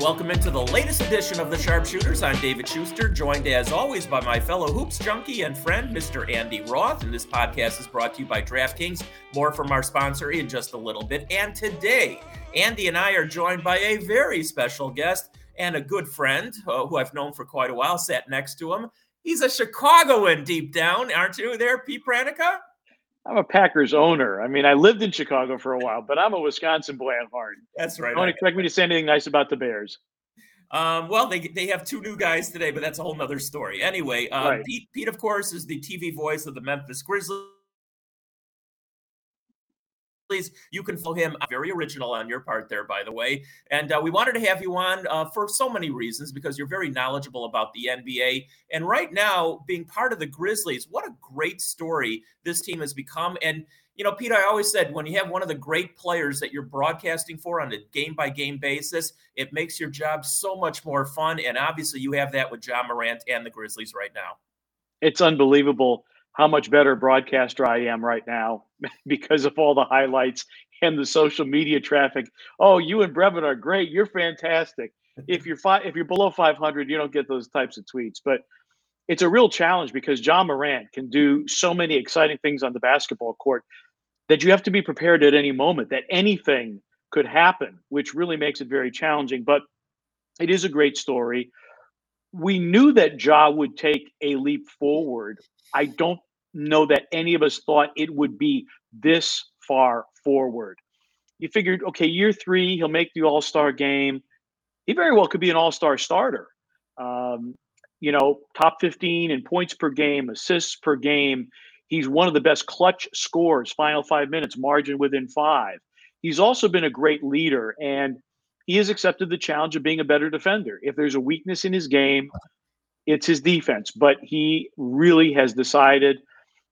Welcome into the latest edition of the Sharpshooters. I'm David Schuster, joined as always by my fellow hoops junkie and friend, Mr. Andy Roth. And this podcast is brought to you by DraftKings. More from our sponsor in just a little bit. And today, Andy and I are joined by a very special guest and a good friend uh, who I've known for quite a while, sat next to him. He's a Chicagoan deep down, aren't you there, Pete Pranica? I'm a Packers owner. I mean, I lived in Chicago for a while, but I'm a Wisconsin boy at heart. That's right. Don't expect me to say anything nice about the Bears. Um, well, they, they have two new guys today, but that's a whole nother story. Anyway, um, right. Pete, Pete, of course, is the TV voice of the Memphis Grizzlies. You can follow him. Very original on your part there, by the way. And uh, we wanted to have you on uh, for so many reasons because you're very knowledgeable about the NBA. And right now, being part of the Grizzlies, what a great story this team has become. And, you know, Pete, I always said when you have one of the great players that you're broadcasting for on a game by game basis, it makes your job so much more fun. And obviously, you have that with Ja Morant and the Grizzlies right now. It's unbelievable how much better broadcaster I am right now because of all the highlights and the social media traffic. Oh, you and Brevin are great. You're fantastic. If you're if you're below 500, you don't get those types of tweets. But it's a real challenge because Ja Morant can do so many exciting things on the basketball court that you have to be prepared at any moment that anything could happen, which really makes it very challenging. But it is a great story. We knew that Ja would take a leap forward. I don't know that any of us thought it would be this far forward. You figured, okay, year three, he'll make the All Star game. He very well could be an All Star starter. Um, you know, top 15 in points per game, assists per game. He's one of the best clutch scorers, final five minutes, margin within five. He's also been a great leader, and he has accepted the challenge of being a better defender. If there's a weakness in his game, it's his defense. But he really has decided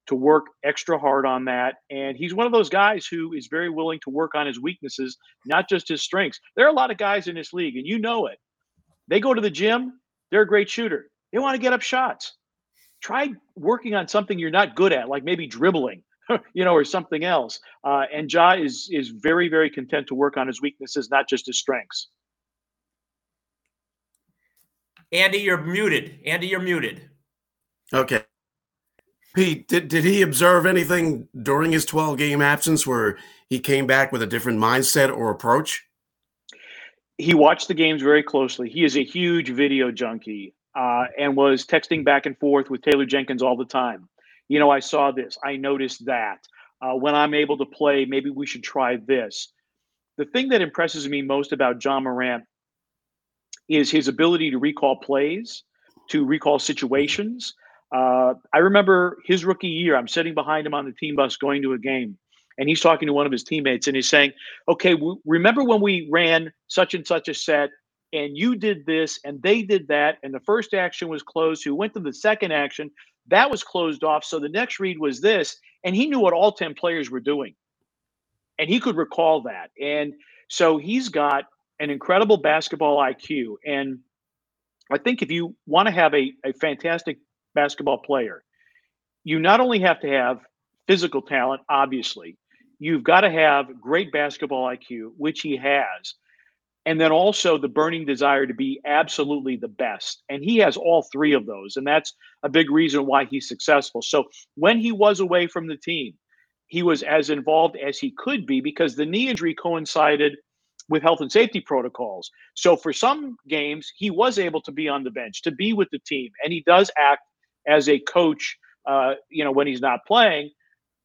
to work extra hard on that. And he's one of those guys who is very willing to work on his weaknesses, not just his strengths. There are a lot of guys in this league, and you know it. They go to the gym, they're a great shooter. They want to get up shots. Try working on something you're not good at, like maybe dribbling, you know, or something else. Uh, and Ja is is very, very content to work on his weaknesses, not just his strengths. Andy, you're muted. Andy, you're muted. Okay. Pete, did, did he observe anything during his 12 game absence where he came back with a different mindset or approach? He watched the games very closely. He is a huge video junkie uh, and was texting back and forth with Taylor Jenkins all the time. You know, I saw this, I noticed that. Uh, when I'm able to play, maybe we should try this. The thing that impresses me most about Ja Morant is his ability to recall plays, to recall situations. Uh, I remember his rookie year. I'm sitting behind him on the team bus going to a game, and he's talking to one of his teammates, and he's saying, "Okay, w- remember when we ran such and such a set, and you did this, and they did that, and the first action was closed. Who went to the second action? That was closed off. So the next read was this, and he knew what all ten players were doing, and he could recall that, and so he's got an incredible basketball IQ, and I think if you want to have a, a fantastic basketball player, you not only have to have physical talent, obviously, you've got to have great basketball IQ, which he has, and then also the burning desire to be absolutely the best. And he has all three of those. And that's a big reason why he's successful. So when he was away from the team, he was as involved as he could be because the knee injury coincided with health and safety protocols. So for some games, he was able to be on the bench, to be with the team, and he does act as a coach, uh, you know, when he's not playing,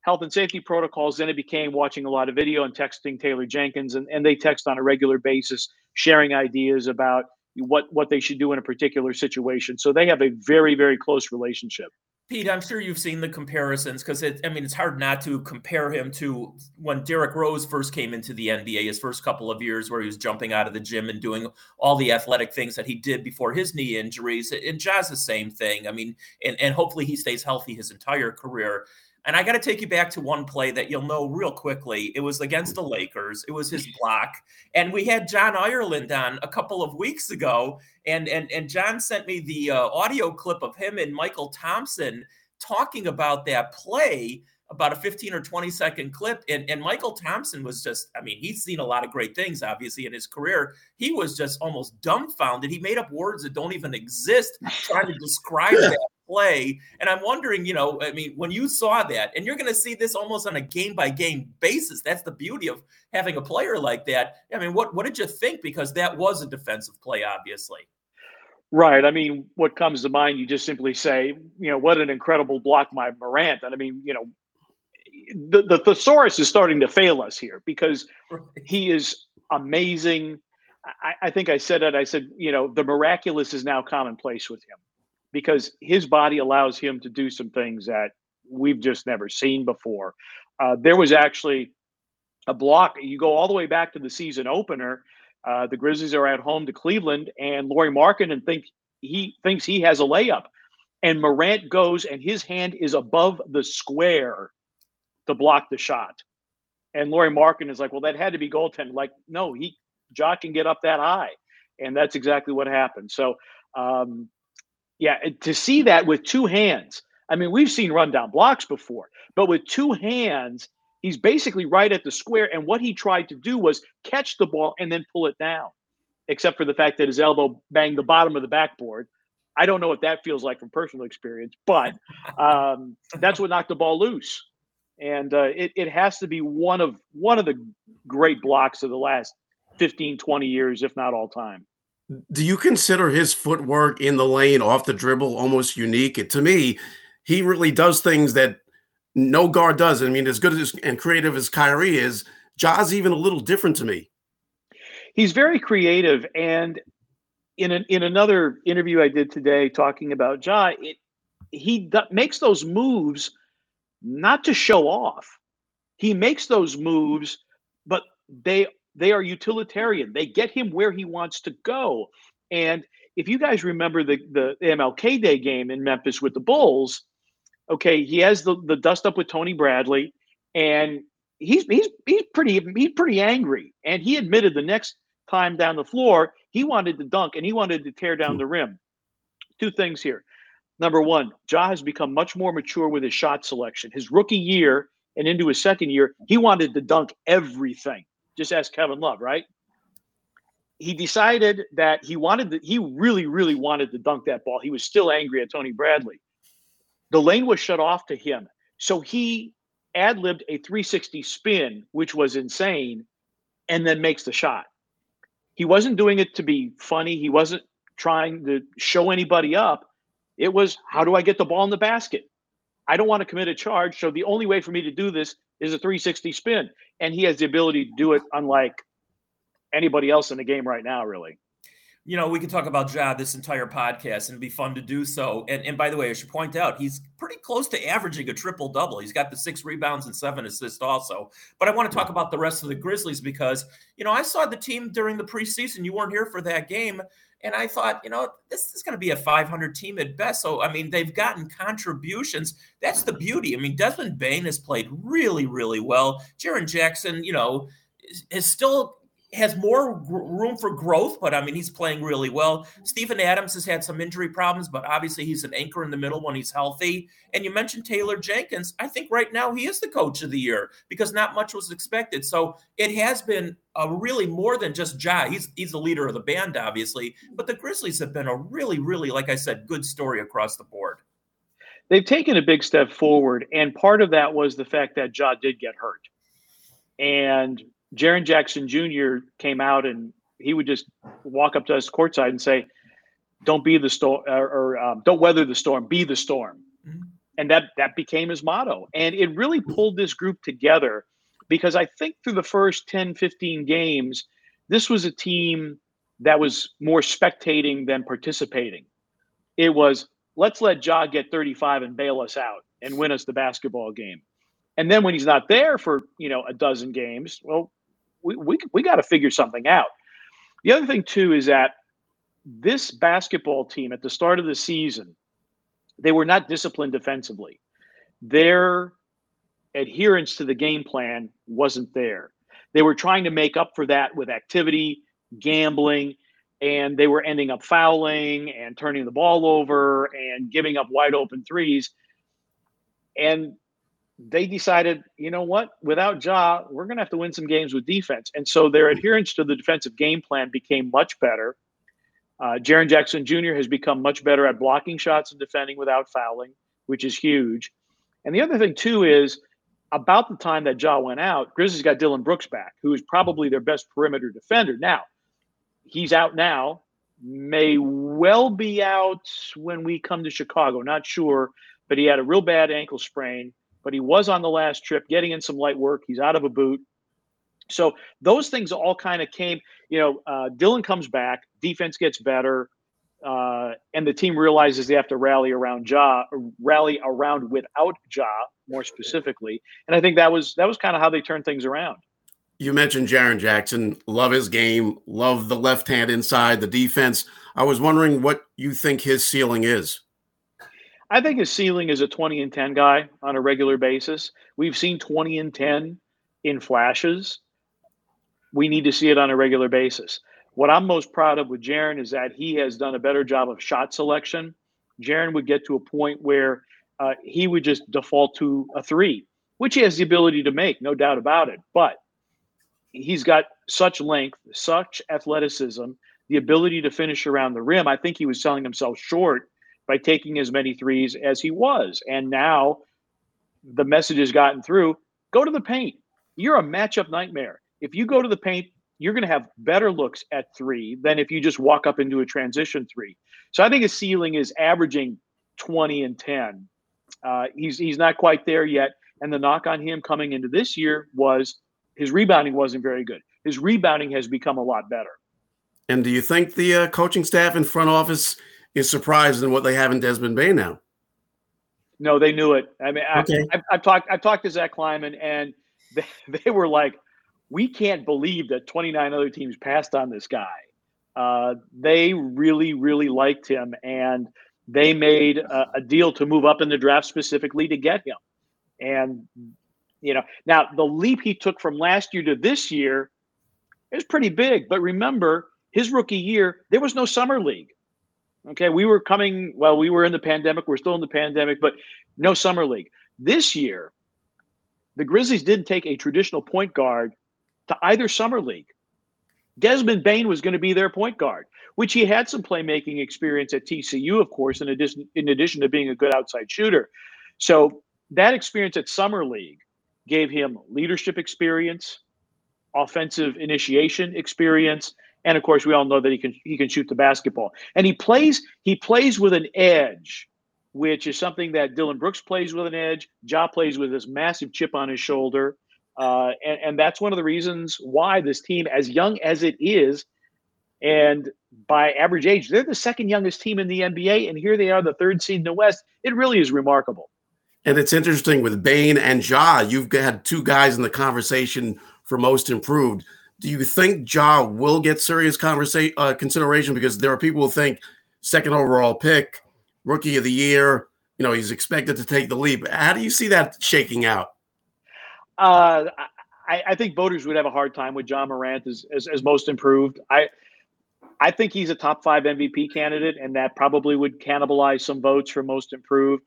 health and safety protocols. Then it became watching a lot of video and texting Taylor Jenkins, and, and they text on a regular basis, sharing ideas about what what they should do in a particular situation. So they have a very very close relationship. Pete, I'm sure you've seen the comparisons because I mean, it's hard not to compare him to when Derrick Rose first came into the NBA, his first couple of years where he was jumping out of the gym and doing all the athletic things that he did before his knee injuries. And Ja's, the same thing. I mean, and, and hopefully he stays healthy his entire career. And I got to take you back to one play that you'll know real quickly. It was against the Lakers. It was his block, and we had John Ireland on a couple of weeks ago, and and and John sent me the uh, audio clip of him and Mychal Thompson talking about that play. about a 15 or 20 second clip. And, and Mychal Thompson was just, I mean, he's seen a lot of great things, obviously, in his career. He was just almost dumbfounded. He made up words that don't even exist trying to describe that play. And I'm wondering, you know, I mean, when you saw that, and you're going to see this almost on a game by game basis, that's the beauty of having a player like that. I mean, what, what did you think? Because that was a defensive play, obviously. Right. I mean, what comes to mind, you just simply say, you know, what an incredible block by Morant. And I mean, you know, the, the thesaurus is starting to fail us here because he is amazing. I, I, think I said it. I said, you know, the miraculous is now commonplace with him because his body allows him to do some things that we've just never seen before. Uh, there was actually a block. You go all the way back to the season opener. Uh, the Grizzlies are at home to Cleveland, and Lauri Markkanen think he thinks he has a layup, and Morant goes and his hand is above the square to block the shot. And Lauri Markkanen is like, well, that had to be goaltending. Like, no, he Jock can get up that high, and that's exactly what happened. So, um, yeah, to see that with two hands. I mean, we've seen rundown blocks before, but with two hands, he's basically right at the square. And what he tried to do was catch the ball and then pull it down, except for the fact that his elbow banged the bottom of the backboard. I don't know what that feels like from personal experience, but um, that's what knocked the ball loose and uh, it, it has to be one of one of the great blocks of the last 15 20 years if not all time do you consider his footwork in the lane off the dribble almost unique? It, to me he really does things that no guard does. I mean as good as and creative as Kyrie is ja's even a little different to me. He's very creative and in an, in another interview i did today talking about ja it, he d- makes those moves not to show off. He makes those moves, but they they are utilitarian. They get him where he wants to go. And if you guys remember the the MLK Day game in Memphis with the Bulls, okay, he has the, the dust up with Tony Bradley, and he's he's he's pretty he's pretty angry. And he admitted the next time down the floor, he wanted to dunk and he wanted to tear down hmm. the rim. Two things here. Number one, Ja has become much more mature with his shot selection. His rookie year and into his second year, he wanted to dunk everything. Just ask Kevin Love, right? He decided that he wanted to, he really, really wanted to dunk that ball. He was still angry at Tony Bradley. The lane was shut off to him. So he ad libbed a 360 spin, which was insane, and then makes the shot. He wasn't doing it to be funny. He wasn't trying to show anybody up. It was how do I get the ball in the basket? I don't want to commit a charge. So the only way for me to do this is a 360 spin. And he has the ability to do it unlike anybody else in the game right now, really. You know, we could talk about Ja this entire podcast and it'd be fun to do so. And, and by the way, I should point out he's pretty close to averaging a triple double. He's got the six rebounds and seven assists also. But I want to talk about the rest of the Grizzlies because, you know, I saw the team during the preseason. You weren't here for that game. And I thought, you know, this is going to be a 500 team at best. So, I mean, they've gotten contributions. That's the beauty. I mean, Desmond Bane has played really, really well. Jaren Jackson, you know, is, is still has more gr- room for growth, but I mean, he's playing really well. Mm-hmm. Steven Adams has had some injury problems, but obviously he's an anchor in the middle when he's healthy. And you mentioned Taylor Jenkins. I think right now he is the coach of the year because not much was expected. So it has been a really more than just Ja. He's he's the leader of the band, obviously, mm-hmm. but the Grizzlies have been a really, really, like I said, good story across the board. They've taken a big step forward, and part of that was the fact that Ja did get hurt. And Jaren Jackson Jr. came out and he would just walk up to us courtside and say, "Don't be the storm, or, or um, don't weather the storm. Be the storm." Mm-hmm. And that that became his motto, and it really pulled this group together because I think through the first 10, 15 games, this was a team that was more spectating than participating. It was let's let Ja get 35 and bail us out and win us the basketball game. And then when he's not there for you know a dozen games, well, we, we, we got to figure something out. The other thing, too, is that this basketball team at the start of the season, they were not disciplined defensively. Their adherence to the game plan wasn't there. They were trying to make up for that with activity, gambling, and they were ending up fouling and turning the ball over and giving up wide open threes. And they decided, you know what, without Ja, we're going to have to win some games with defense. And so their adherence to the defensive game plan became much better. Uh, Jaren Jackson Jr. has become much better at blocking shots and defending without fouling, which is huge. And the other thing, too, is about the time that Ja went out, Grizzlies got Dillon Brooks back, who is probably their best perimeter defender. Now, he's out now, may well be out when we come to Chicago. Not sure, but he had a real bad ankle sprain. But he was on the last trip, getting in some light work. He's out of a boot. So those things all kind of came. You know, uh, Dillon comes back, defense gets better, uh, and the team realizes they have to rally around Ja, rally around without Ja, more specifically. And I think that was that was kind of how they turned things around. You mentioned Jaren Jackson. Love his game. Love the left hand inside the defense. I was wondering what you think his ceiling is. I think his ceiling is a 20 and 10 guy on a regular basis. We've seen 20 and 10 in flashes. We need to see it on a regular basis. What I'm most proud of with Jaren is that he has done a better job of shot selection. Jaren would get to a point where uh, he would just default to a three, which he has the ability to make, no doubt about it. But he's got such length, such athleticism, the ability to finish around the rim. I think he was selling himself short by taking as many threes as he was. And now the message has gotten through go to the paint. You're a matchup nightmare. If you go to the paint, you're going to have better looks at three than if you just walk up into a transition three. So I think his ceiling is averaging 20 and 10. Uh, he's he's not quite there yet. And the knock on him coming into this year was his rebounding wasn't very good. His rebounding has become a lot better. And do you think the uh, coaching staff and front office is surprised in what they have in Desmond Bane now? No, they knew it. I mean, okay. I, have talked I've talked to Zach Kleiman, and they, they were like, "We can't believe that 29 other teams passed on this guy." Uh, they really, really liked him, and they made a, a deal to move up in the draft specifically to get him. And you know, now the leap he took from last year to this year is pretty big. But remember, his rookie year, there was no summer league. Okay, we were coming. Well, we were in the pandemic. We're still in the pandemic, but no summer league this year. The Grizzlies didn't take a traditional point guard to either summer league. Desmond Bane was going to be their point guard, which he had some playmaking experience at TCU, of course, in addition in addition to being a good outside shooter. So that experience at summer league gave him leadership experience, offensive initiation experience, and of course we all know that he can he can shoot the basketball. And he plays he plays with an edge, which is something that Dillon Brooks plays with an edge. Ja plays with this massive chip on his shoulder. Uh, and, and that's one of the reasons why this team, as young as it is, and by average age, they're the second youngest team in the NBA, and here they are, the third seed in the West. It really is remarkable. And it's interesting with Bane and Ja, you've had two guys in the conversation for most improved. Do you think Ja will get serious conversation uh, consideration? Because there are people who think second overall pick, rookie of the year, you know, he's expected to take the leap. How do you see that shaking out? Uh, I, I, think voters would have a hard time with Ja Morant as, as, as most improved. I I think he's a top five MVP candidate, and that probably would cannibalize some votes for most improved.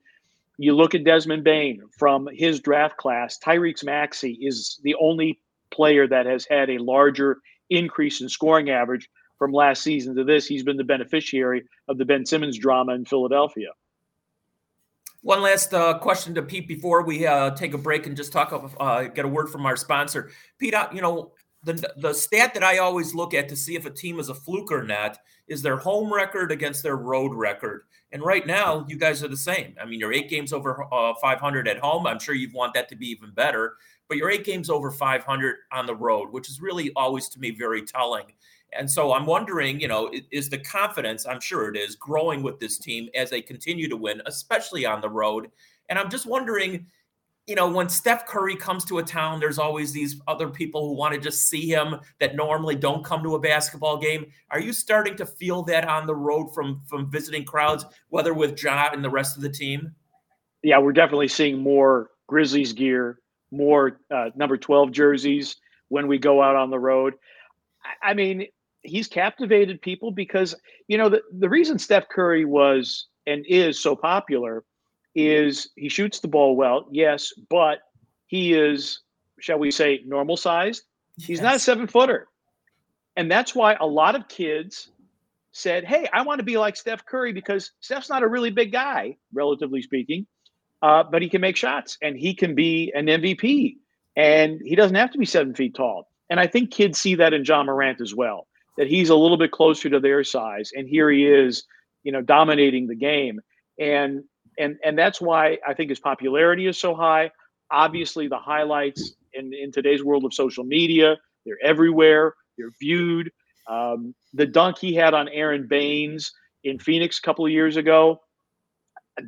You look at Desmond Bane from his draft class, Tyrese Maxey is the only player that has had a larger increase in scoring average from last season to this. He's been the beneficiary of the Ben Simmons drama in Philadelphia. One last uh, question to Pete before we uh, take a break and just talk. Uh, get a word from our sponsor, Pete. You know the the stat that I always look at to see if a team is a fluke or not is their home record against their road record. And right now, you guys are the same. I mean, you're eight games over uh, 500 at home. I'm sure you want that to be even better, but you're eight games over 500 on the road, which is really always to me very telling. And so I'm wondering, you know, is the confidence, I'm sure it is, growing with this team as they continue to win, especially on the road? And I'm just wondering, you know, when Steph Curry comes to a town, there's always these other people who want to just see him that normally don't come to a basketball game. Are you starting to feel that on the road from from visiting crowds, whether with Ja and the rest of the team? Yeah, we're definitely seeing more Grizzlies gear, more uh, number 12 jerseys when we go out on the road. I mean, he's captivated people because, you know, the, the reason Steph Curry was and is so popular is he shoots the ball well, yes, but he is, shall we say, normal sized. Yes. He's not a seven footer. And that's why a lot of kids said, Hey, I want to be like Steph Curry because Steph's not a really big guy, relatively speaking, uh, but he can make shots and he can be an MVP. And he doesn't have to be seven feet tall. And I think kids see that in Ja Morant as well, that he's a little bit closer to their size. And here he is, you know, dominating the game. And and and that's why I think his popularity is so high. Obviously, the highlights in, in today's world of social media, they're everywhere, they're viewed. Um, the dunk he had on Aron Baynes in Phoenix a couple of years ago,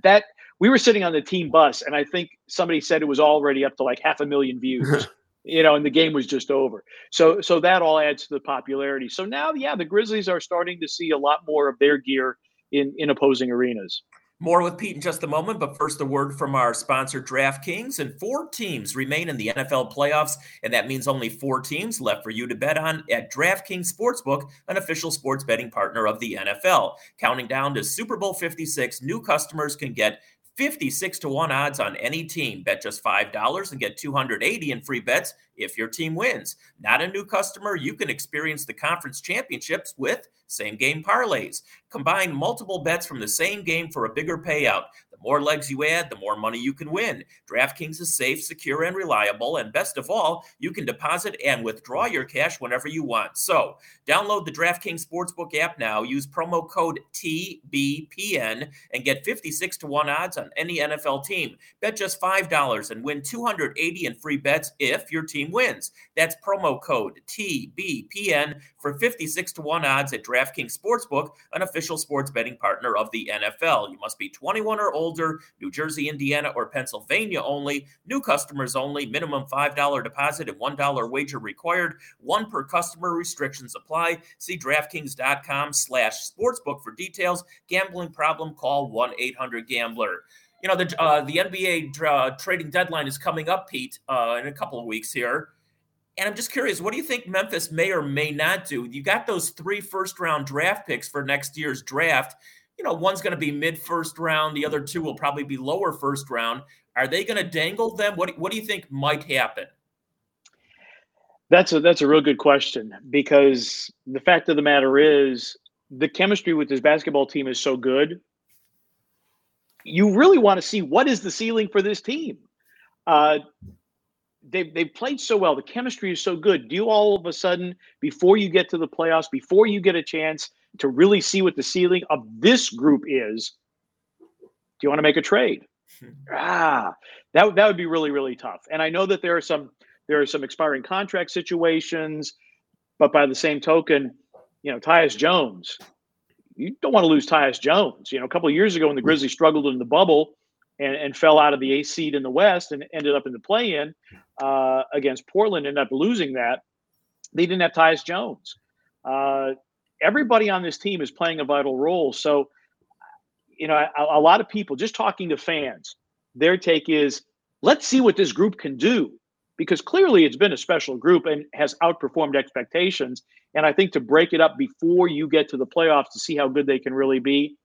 that we were sitting on the team bus, and I think somebody said it was already up to like half a million views. you know, and the game was just over. So, so that all adds to the popularity. So now, yeah, the Grizzlies are starting to see a lot more of their gear in in opposing arenas. More with Pete in just a moment, but first, a word from our sponsor, DraftKings. And four teams remain in the NFL playoffs, and that means only four teams left for you to bet on at DraftKings Sportsbook, an official sports betting partner of the NFL. Counting down to Super Bowl 56, new customers can get 56 to 1 odds on any team. Bet just $5 and get 280 in free bets if your team wins. Not a new customer, you can experience the conference championships with same game parlays. Combine multiple bets from the same game for a bigger payout. The more legs you add, the more money you can win. DraftKings is safe, secure, and reliable. And best of all, you can deposit and withdraw your cash whenever you want. So download the DraftKings Sportsbook app now. Use promo code TBPN and get 56 to 1 odds on any NFL team. Bet just $5 and win 280 in free bets if your team wins. That's promo code TBPN for 56 to 1 odds at DraftKings Sportsbook, an official sports betting partner of the NFL. You must be 21 or older, New Jersey, Indiana, or Pennsylvania only. New customers only. Minimum $5 deposit and $1 wager required. One per customer. Restrictions apply. See DraftKings.com slash sportsbook for details. Gambling problem? Call 1-800-GAMBLER you know the uh, the NBA uh, trading deadline is coming up, Pete, uh, in a couple of weeks here. And I'm just curious, what do you think Memphis may or may not do? You got those three first round draft picks for next year's draft. You know, one's going to be mid first round, the other two will probably be lower first round. Are they going to dangle them? What What do you think might happen? That's a that's a real good question because the fact of the matter is the chemistry with this basketball team is so good. You really want to see what is the ceiling for this team. Uh, they've, they've played so well. The chemistry is so good. Do you all of a sudden, before you get to the playoffs, before you get a chance to really see what the ceiling of this group is, do you want to make a trade? ah, that, that would be really, really tough. And I know that there are some there are some expiring contract situations, but by the same token, you know, Tyus Jones, you don't want to lose Tyus Jones. You know, a couple of years ago when the Grizzlies struggled in the bubble, and, and fell out of the eighth seed in the West and ended up in the play-in uh, against Portland. Ended up losing that. They didn't have Tyus Jones. Uh, everybody on this team is playing a vital role. So, you know, a, a lot of people just talking to fans, their take is, let's see what this group can do because clearly it's been a special group and has outperformed expectations. And I think to break it up before you get to the playoffs to see how good they can really be,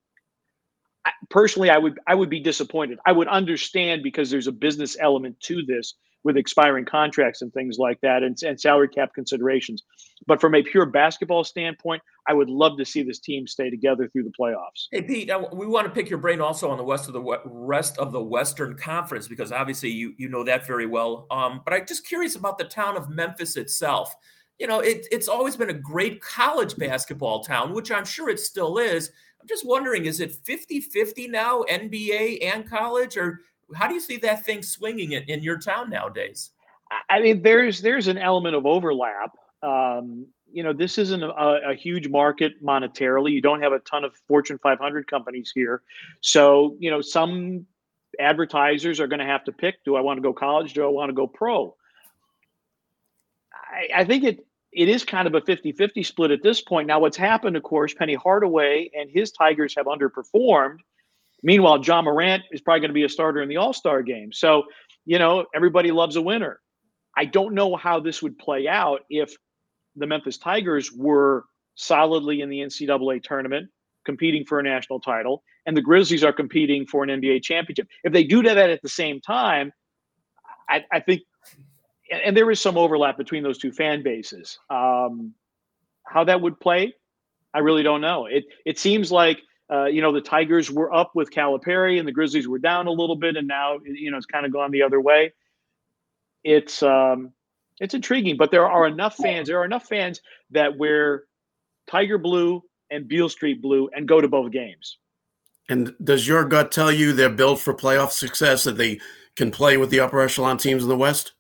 personally i would i would be disappointed i would understand because there's a business element to this with expiring contracts and things like that and, and salary cap considerations. But from a pure basketball standpoint i would love to see this team stay together through the playoffs. Hey pete we want to pick your brain also on the west of the rest of the western conference because obviously you you know that very well. Um, but i'm just curious about the town of memphis itself. You know it, it's always been a great college basketball town which i'm sure it still is. I'm just wondering, is it 50 50 now, NBA and college, or how do you see that thing swinging in, in your town nowadays? I mean, there's there's an element of overlap. Um, you know, this isn't a, a, huge market monetarily. You don't have a ton of Fortune 500 companies here, so you know some advertisers are going to have to pick: Do I want to go college? Do I want to go pro? I, I think it it is kind of a 50-50 split at this point. Now, what's happened, of course, Penny Hardaway and his Tigers have underperformed. Meanwhile, Ja Morant is probably going to be a starter in the All-Star game. So, you know, everybody loves a winner. I don't know how this would play out if the Memphis Tigers were solidly in the NCAA tournament competing for a national title, and the Grizzlies are competing for an NBA championship. If they do that at the same time, I, I think, and there is some overlap between those two fan bases. Um, how that would play, I really don't know. It it seems like uh, you know the Tigers were up with Calipari and the Grizzlies were down a little bit, and now you know it's kind of gone the other way. It's um, it's intriguing, but there are enough fans. There are enough fans that wear Tiger blue and Beale Street blue and go to both games. And does your gut tell you they're built for playoff success that they can play with the upper echelon teams in the West?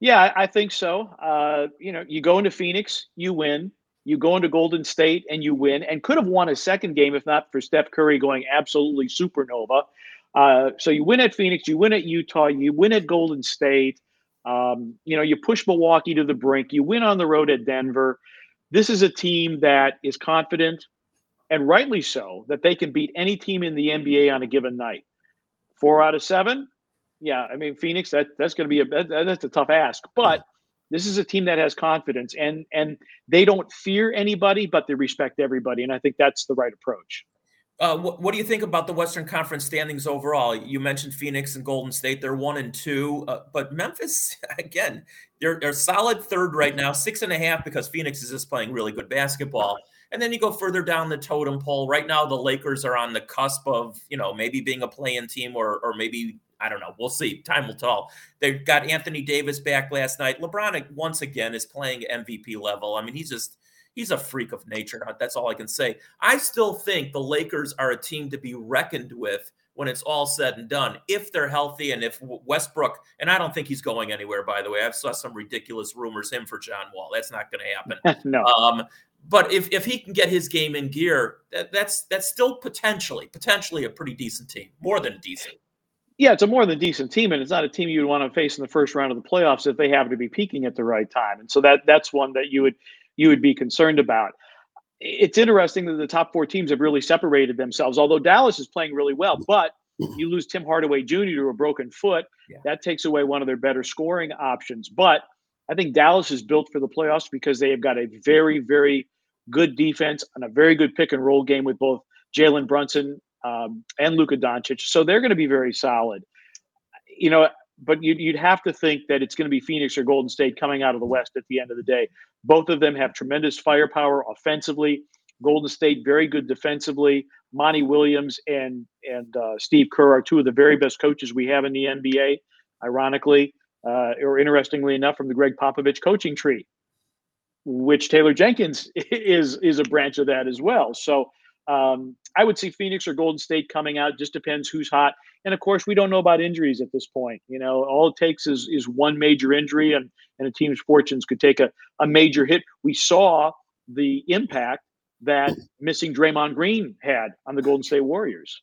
Yeah, I think so. Uh, you know, you go into Phoenix, you win. You go into Golden State and you win, and could have won a second game if not for Steph Curry going absolutely supernova. Uh, so you win at Phoenix, you win at Utah, you win at Golden State. Um, you know, you push Milwaukee to the brink, you win on the road at Denver. This is a team that is confident, and rightly so, that they can beat any team in the NBA on a given night. Four out of seven, yeah. I mean, Phoenix, that that's going to be a that, that's a tough ask, but this is a team that has confidence, and and they don't fear anybody, but they respect everybody, and I think that's the right approach. Uh, what, what, do you think about the Western Conference standings overall? You mentioned Phoenix and Golden State; they're one and two, uh, but Memphis again, they're they're solid third right now, six and a half because Phoenix is just playing really good basketball. And then you go further down the totem pole. Right now, the Lakers are on the cusp of you know maybe being a play-in team or or maybe I don't know. We'll see. Time will tell. They got Anthony Davis back last night. LeBron once again is playing MVP level. I mean, he's just he's a freak of nature. That's all I can say. I still think the Lakers are a team to be reckoned with when it's all said and done, if they're healthy and if Westbrook, and I don't think he's going anywhere, by the way. I've saw some ridiculous rumors him for John Wall. That's not going to happen. no. Um, but if, if he can get his game in gear, that, that's that's still potentially potentially a pretty decent team, more than decent. Yeah, it's a more than decent team, and it's not a team you would want to face in the first round of the playoffs if they happen to be peaking at the right time. And so that that's one that you would you would be concerned about. It's interesting that the top four teams have really separated themselves, although Dallas is playing really well. But mm-hmm. you lose Tim Hardaway Jr. to a broken foot. Yeah. That takes away one of their better scoring options. But I think Dallas is built for the playoffs because they have got a very, very good defense and a very good pick and roll game with both Jalen Brunson um, and Luka Doncic. So they're going to be very solid. You know, but you'd, you'd have to think that it's going to be Phoenix or Golden State coming out of the West at the end of the day. Both of them have tremendous firepower offensively. Golden State very good defensively. Monty Williams and and uh, Steve Kerr are two of the very best coaches we have in the NBA. Ironically, uh, or interestingly enough, from the Gregg Popovich coaching tree, which Taylor Jenkins is is a branch of that as well. So um, I would see Phoenix or Golden State coming out. Just depends who's hot. And of course, we don't know about injuries at this point. You know, all it takes is is one major injury, and and a team's fortunes could take a, a major hit. We saw the impact that missing Draymond Green had on the Golden State Warriors.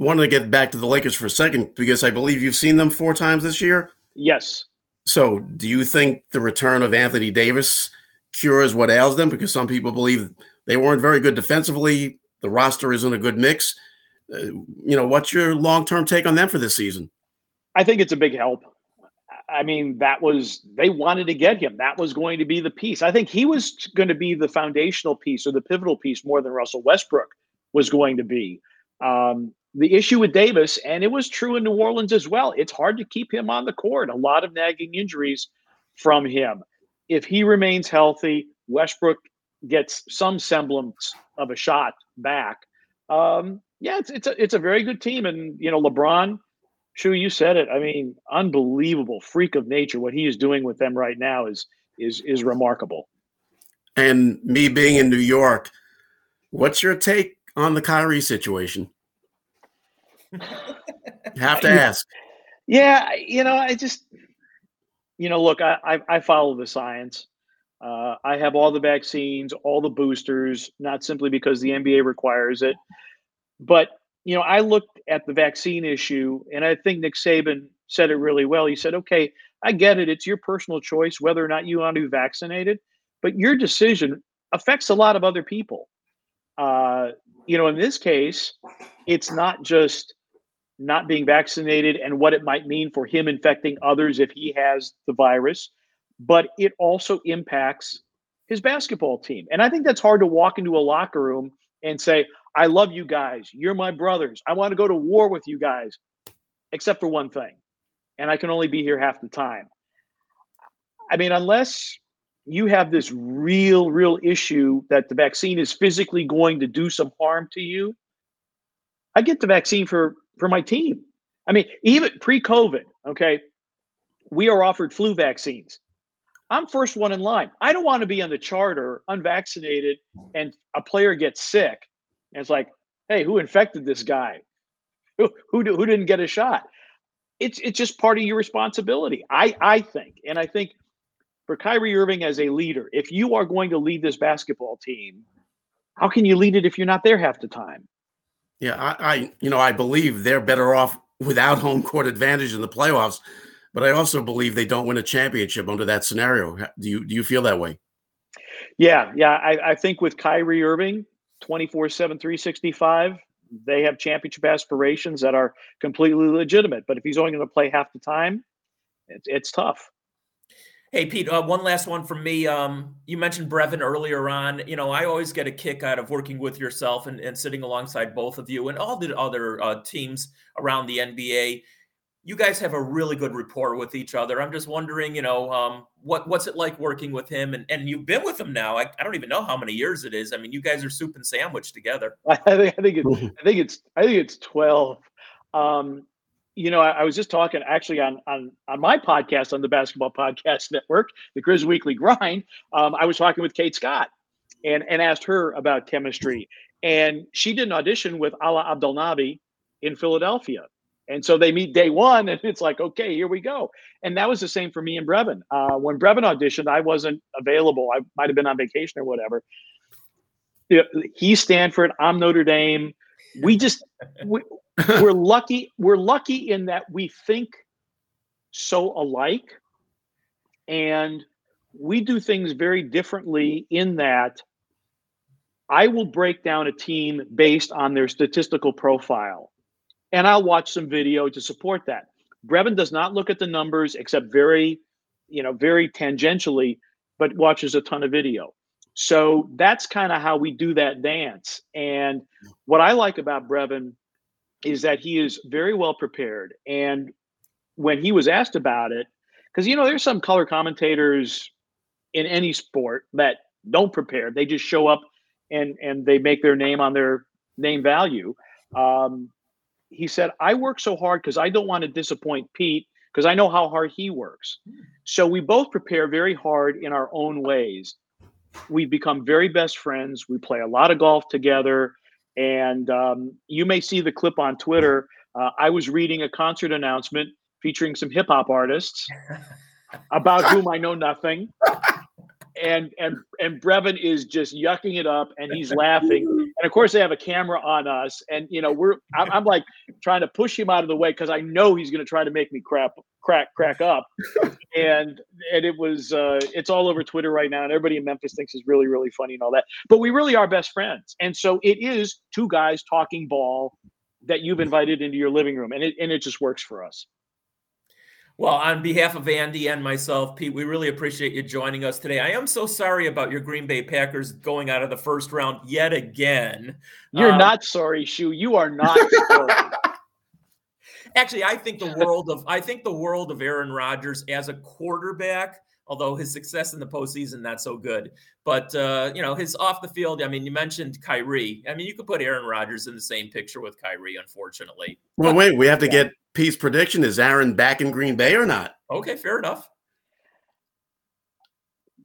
I wanted to get back to the Lakers for a second because I believe you've seen them four times this year. Yes. So, do you think the return of Anthony Davis cures what ails them? Because some people believe they weren't very good defensively. The roster isn't a good mix. Uh, you know, what's your long term take on them for this season? I think it's a big help. I mean, that was they wanted to get him. That was going to be the piece. I think he was going to be the foundational piece or the pivotal piece more than Russell Westbrook was going to be. Um, the issue with Davis, and it was true in New Orleans as well, it's hard to keep him on the court. A lot of nagging injuries from him. If he remains healthy, Westbrook gets some semblance of a shot back. Um, yeah, it's it's a it's a very good team, and you know LeBron. Shu, you said it. I mean, unbelievable freak of nature. What he is doing with them right now is is is remarkable. And me being in New York, what's your take on the Kyrie situation? have to ask. Yeah, you know, I just, you know, look, I I, I follow the science. Uh, I have all the vaccines, all the boosters, not simply because the NBA requires it, but you know, I looked at the vaccine issue, and I think Nick Saban said it really well. He said, "Okay, I get it; it's your personal choice whether or not you want to be vaccinated, but your decision affects a lot of other people. Uh, you know, in this case, it's not just." not being vaccinated and what it might mean for him infecting others if he has the virus but it also impacts his basketball team. And I think that's hard to walk into a locker room and say, I love you guys. You're my brothers. I want to go to war with you guys, except for one thing. And I can only be here half the time. I mean, unless you have this real, real issue that the vaccine is physically going to do some harm to you, I get the vaccine for for my team. I mean, even pre-COVID, okay, we are offered flu vaccines. I'm first one in line. I don't want to be on the charter unvaccinated and a player gets sick. And it's like, hey, who infected this guy? Who who, who didn't get a shot? It's it's just part of your responsibility. I I think, and I think for Kyrie Irving as a leader, if you are going to lead this basketball team, how can you lead it if you're not there half the time? Yeah, I, I you know I believe they're better off without home court advantage in the playoffs but I also believe they don't win a championship under that scenario. Do you do you feel that way? Yeah, yeah. I, I think with Kyrie Irving, 24 7, 365, they have championship aspirations that are completely legitimate. But if he's only going to play half the time, it's, it's tough. Hey, Pete, uh, one last one from me. Um, you mentioned Brevin earlier on. You know, I always get a kick out of working with yourself and, and sitting alongside both of you and all the other uh, teams around the NBA you guys have a really good rapport with each other. I'm just wondering, you know, um, what what's it like working with him? And and you've been with him now. I, I don't even know how many years it is. I mean, you guys are soup and sandwich together. I think I think it's I think it's I think it's twelve. Um, you know, I, I, was just talking actually on on on my podcast on the Basketball Podcast Network, the Grizz Weekly Grind. Um, I was talking with Kate Scott and and asked her about chemistry, and she did an audition with Alaa Abdelnaby in Philadelphia and so they meet day one, and it's like, okay, here we go. And that was the same for me and Brevin. Uh, when Brevin auditioned, I wasn't available. I might have been on vacation or whatever. He's Stanford. I'm Notre Dame. We just we, we're lucky. We're lucky in that we think so alike, and we do things very differently. In that, I will break down a team based on their statistical profile and I'll watch some video to support that. Brevin does not look at the numbers except very, you know, very tangentially, but watches a ton of video. So that's kind of how we do that dance. And what I like about Brevin is that he is very well prepared. And when he was asked about it, because you know, there's some color commentators in any sport that don't prepare; they just show up and and they make their name on their name value. Um, he said, I work so hard because I don't want to disappoint Pete because I know how hard he works. So we both prepare very hard in our own ways. We've become very best friends. We play a lot of golf together. And um, you may see the clip on Twitter. Uh, I was reading a concert announcement featuring some hip hop artists about whom I know nothing and and and Brevin is just yucking it up, and he's laughing. And of course, they have a camera on us, and you know we're I'm, I'm like trying to push him out of the way because I know he's going to try to make me crap crack crack up. and and it was uh, it's all over Twitter right now, and everybody in Memphis thinks it's really really funny and all that. But we really are best friends, and so it is two guys talking ball that you've invited into your living room, and it and it just works for us. Well, on behalf of Andy and myself, Pete, we really appreciate you joining us today. I am so sorry about your Green Bay Packers going out of the first round yet again. You're um, not sorry, Shu. You are not sorry. Actually, I think the world of I think the world of Aaron Rodgers as a quarterback although his success in the postseason not so good. But uh, you know, his off the field. I mean, you mentioned Kyrie. I mean, you could put Aaron Rodgers in the same picture with Kyrie. Unfortunately. Well, wait. We have to yeah. get Pete's prediction. Is Aaron back in Green Bay or not? Okay, fair enough.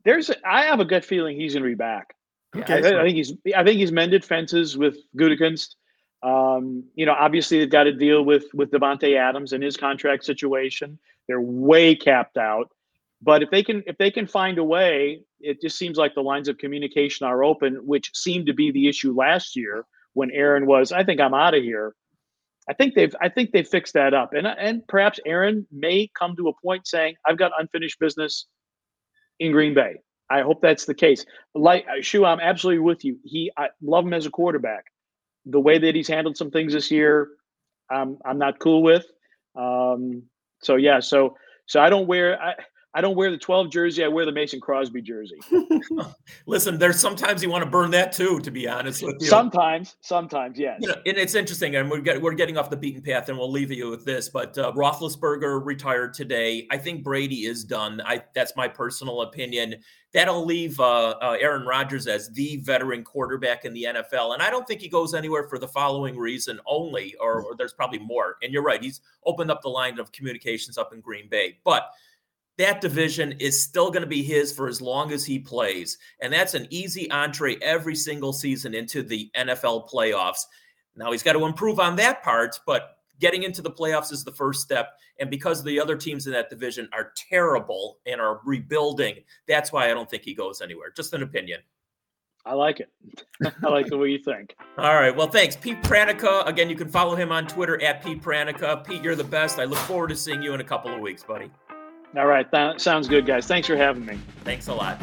There's. A, I have a gut feeling he's going to be back. Okay, I, I, think he's. I think he's mended fences with Gutekunst. Um, you know, obviously they've got to deal with with Davante Adams and his contract situation. They're way capped out. But if they can if they can find a way, it just seems like the lines of communication are open, which seemed to be the issue last year when Aaron was, I think I'm out of here. I think they've I think they've fixed that up. And and perhaps Aaron may come to a point saying, I've got unfinished business in Green Bay. I hope that's the case. Like uh, Shu, I'm absolutely with you. He I love him as a quarterback. The way that he's handled some things this year, I'm I'm not cool with. Um, so yeah, so so I don't wear I I don't wear the 12 jersey. I wear the Mason Crosby jersey. Listen, there's sometimes you want to burn that too, to be honest with you. Sometimes, sometimes, yes. You know, and it's interesting, and we're, get, we're getting off the beaten path, and we'll leave you with this. But uh, Roethlisberger retired today. I think Brady is done. I that's my personal opinion. That'll leave uh, uh, Aaron Rodgers as the veteran quarterback in the NFL, and I don't think he goes anywhere for the following reason only, or, or there's probably more. And you're right; he's opened up the line of communications up in Green Bay, but that division is still going to be his for as long as he plays. And that's an easy entree every single season into the NFL playoffs. Now he's got to improve on that part, but getting into the playoffs is the first step. And because the other teams in that division are terrible and are rebuilding, that's why I don't think he goes anywhere. Just an opinion. I like it. I like the way you think. All right. Well, thanks. Pete Pranica. Again, you can follow him on Twitter at Pete Pranica. Pete, you're the best. I look forward to seeing you in a couple of weeks, buddy. All right. That sounds good, guys. Thanks for having me. Thanks a lot.